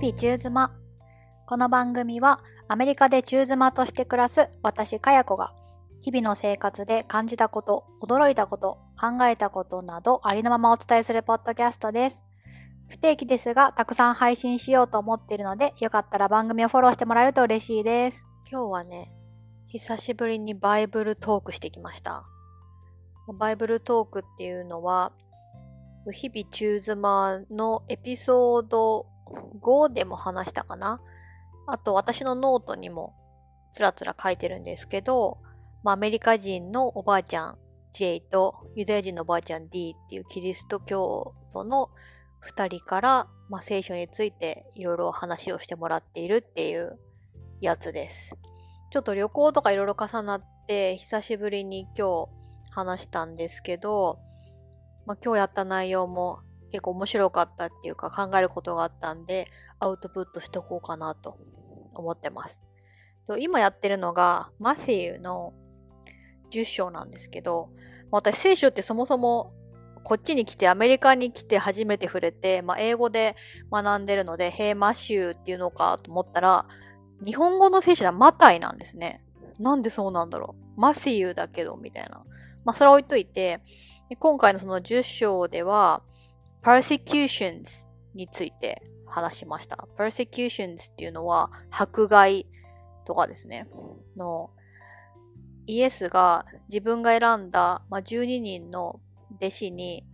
々中妻。この番組はアメリカで中妻として暮らす私かや子が日々の生活で感じたこと、驚いたこと、考えたことなどありのままお伝えするポッドキャストです。不定期ですが、たくさん配信しようと思っているので、よかったら番組をフォローしてもらえると嬉しいです。今日はね、久しぶりにバイブルトークしてきました。バイブルトークっていうのは、日々中妻のエピソード5でも話したかな？あと私のノートにもつらつら書いてるんですけど、まあ、アメリカ人のおばあちゃん J とユダヤ人のおばあちゃん D っていうキリスト教徒の2人から、まあ、聖書についていろいろ話をしてもらっているっていうやつです。ちょっと旅行とかいろいろ重なって久しぶりに今日話したんですけど、まあ、今日やった内容も結構面白かったっていうか考えることがあったんで、アウトプットしとこうかなと思ってます。今やってるのが、マセィユの10章なんですけど、私聖書ってそもそもこっちに来て、アメリカに来て初めて触れて、まあ、英語で学んでるので、ヘイマシューっていうのかと思ったら、日本語の聖書はマタイなんですね。なんでそうなんだろう。マセィユだけど、みたいな。まあ、それは置いといて、今回のその10章では、persecutions について話しました。persecutions っていうのは、迫害とかですね。の、イエスが自分が選んだ、まあ、12人の弟子に、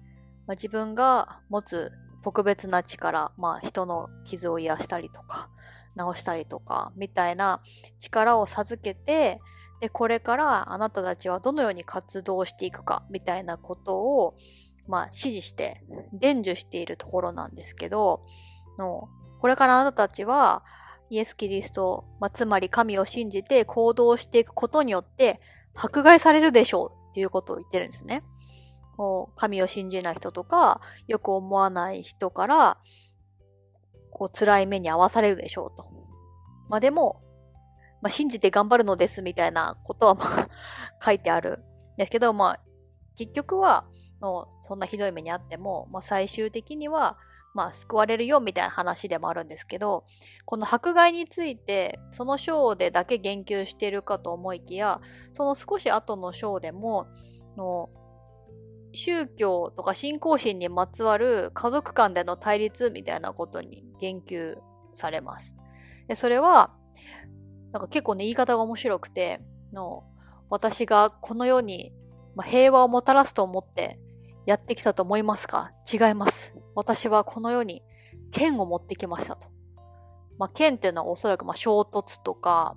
まあ、自分が持つ特別な力、まあ、人の傷を癒したりとか、治したりとか、みたいな力を授けて、で、これからあなたたちはどのように活動していくかみたいなことを、まあ、指示して、伝授しているところなんですけど、のこれからあなたたちは、イエス・キリスト、まあ、つまり神を信じて行動していくことによって、迫害されるでしょうっていうことを言ってるんですね。こう神を信じない人とか、よく思わない人から、こう辛い目に遭わされるでしょうと。まあでも、まあ、信じて頑張るのですみたいなことはまあ 書いてあるんですけど、まあ、結局は、のそんなひどい目にあっても、まあ、最終的には、まあ、救われるよみたいな話でもあるんですけど、この迫害について、その章でだけ言及しているかと思いきや、その少し後の章でも、の宗教とか信仰心にまつわる家族間での対立みたいなことに言及されます。でそれは、なんか結構ね、言い方が面白くて、の、私がこの世に、平和をもたらすと思ってやってきたと思いますか？違います。私はこの世に剣を持ってきましたと。まあ、剣っていうのはおそらくま衝突とか、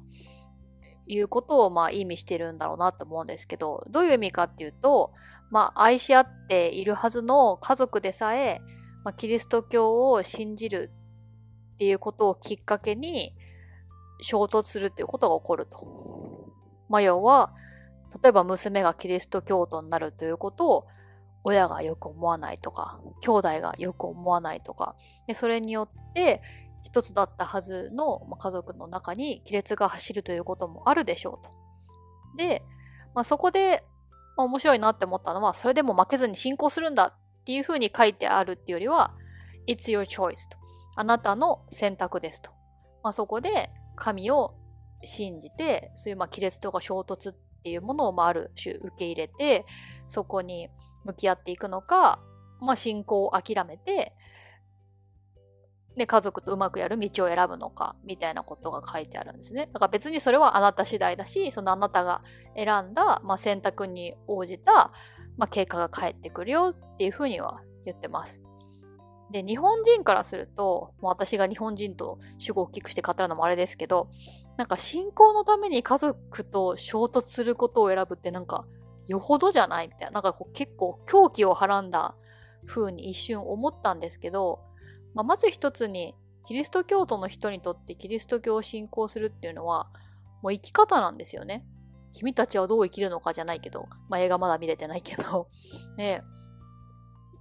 いうことをま意味してるんだろうなと思うんですけど、どういう意味かっていうと、まあ愛し合っているはずの家族でさえ、まあ、キリスト教を信じるっていうことをきっかけに、衝突するっていうことが起こると。まあ、要は、例えば娘がキリスト教徒になるということを親がよく思わないとか、兄弟がよく思わないとか、でそれによって一つだったはずの家族の中に亀裂が走るということもあるでしょうと。で、まあ、そこで、まあ、面白いなって思ったのは、それでも負けずに信仰するんだっていうふうに書いてあるっていうよりは、It's your choice と。あなたの選択ですと。まあ、そこで神を信じて、そういうまあ亀裂とか衝突っていうものをまあある種受け入れて、そこに向き合っていくのか、まあ信仰を諦めて、で、家族とうまくやる道を選ぶのか、みたいなことが書いてあるんですね。だから別にそれはあなた次第だし、そのあなたが選んだ、まあ、選択に応じた、まあ、結果が返ってくるよっていうふうには言ってます。で、日本人からすると、もう私が日本人と主語を大きくして語るのもあれですけど、なんか信仰のために家族と衝突することを選ぶってなんか、よほどじゃないみたいな、なんかこう結構狂気をはらんだ風に一瞬思ったんですけど、まあ、まず一つに、キリスト教徒の人にとってキリスト教を信仰するっていうのは、もう生き方なんですよね。君たちはどう生きるのかじゃないけど、まあ映画まだ見れてないけど、ね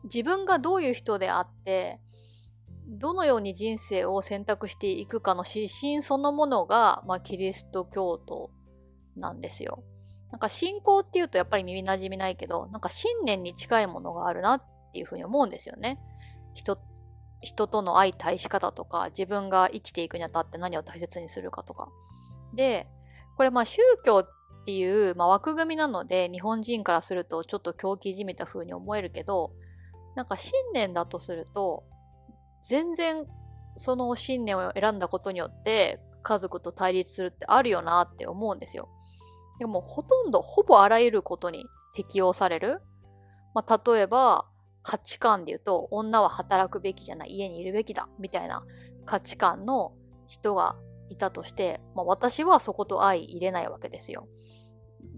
自分がどういう人であって、どのように人生を選択していくかの指針そのものが、まあ、キリスト教徒なんですよ。なんか信仰っていうとやっぱり耳馴染みないけど、なんか信念に近いものがあるなっていうふうに思うんですよね。人人との相対し方とか自分が生きていくにあたって何を大切にするかとか。で、これまあ宗教っていう、まあ、枠組みなので日本人からするとちょっと狂気じみた風に思えるけどなんか信念だとすると全然その信念を選んだことによって家族と対立するってあるよなって思うんですよ。でもほとんどほぼあらゆることに適用される。まあ、例えば価値観で言うと女は働くべきじゃない家にいるべきだみたいな価値観の人がいたとして、まあ、私はそこと相入れないわけですよ。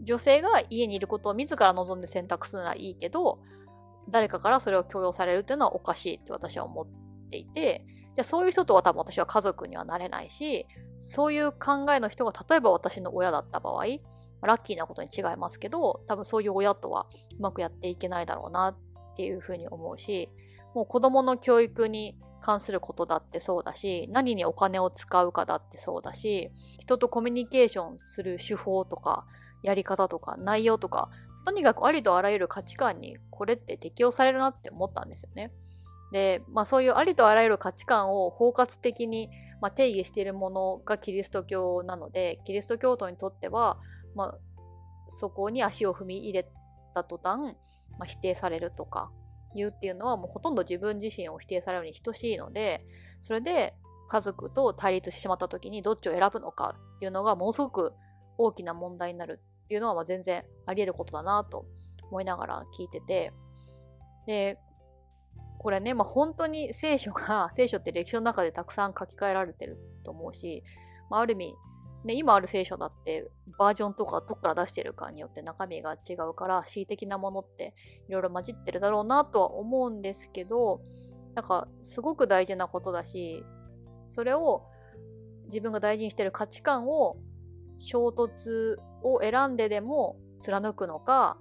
女性が家にいることを自ら望んで選択するのはいいけど誰かからそれを強要されるっていうのはおかしいって私は思っていてじゃあそういう人とは多分私は家族にはなれないしそういう考えの人が例えば私の親だった場合ラッキーなことに違いますけど多分そういう親とはうまくやっていけないだろうなっていうふうに思うしもう子供の教育に関することだってそうだし何にお金を使うかだってそうだし人とコミュニケーションする手法とかやり方とか内容とかとにかくありとあらゆる価値観にこれって適用されるなって思ったんですよね。で、まあそういうありとあらゆる価値観を包括的に、まあ、定義しているものがキリスト教なので、キリスト教徒にとっては、まあそこに足を踏み入れた途端、まあ、否定されるとか言うっていうのはもうほとんど自分自身を否定されるに等しいので、それで家族と対立してしまった時にどっちを選ぶのかっていうのがものすごく大きな問題になるっていうのはまあ全然あり得ることだなと思いながら聞いててでこれね、まあ、本当に聖書が 聖書って歴史の中でたくさん書き換えられてると思うし、まあ、ある意味、ね、今ある聖書だってバージョンとかどっから出してるかによって中身が違うから恣意的なものっていろいろ混じってるだろうなとは思うんですけどなんかすごく大事なことだしそれを自分が大事にしてる価値観を衝突を選んででも貫くのか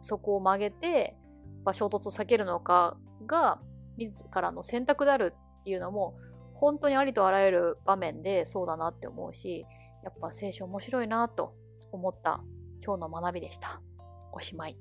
そこを曲げて、ま、衝突を避けるのかが自らの選択であるっていうのも本当にありとあらゆる場面でそうだなって思うしやっぱ聖書面白いなと思った今日の学びでした。おしまい。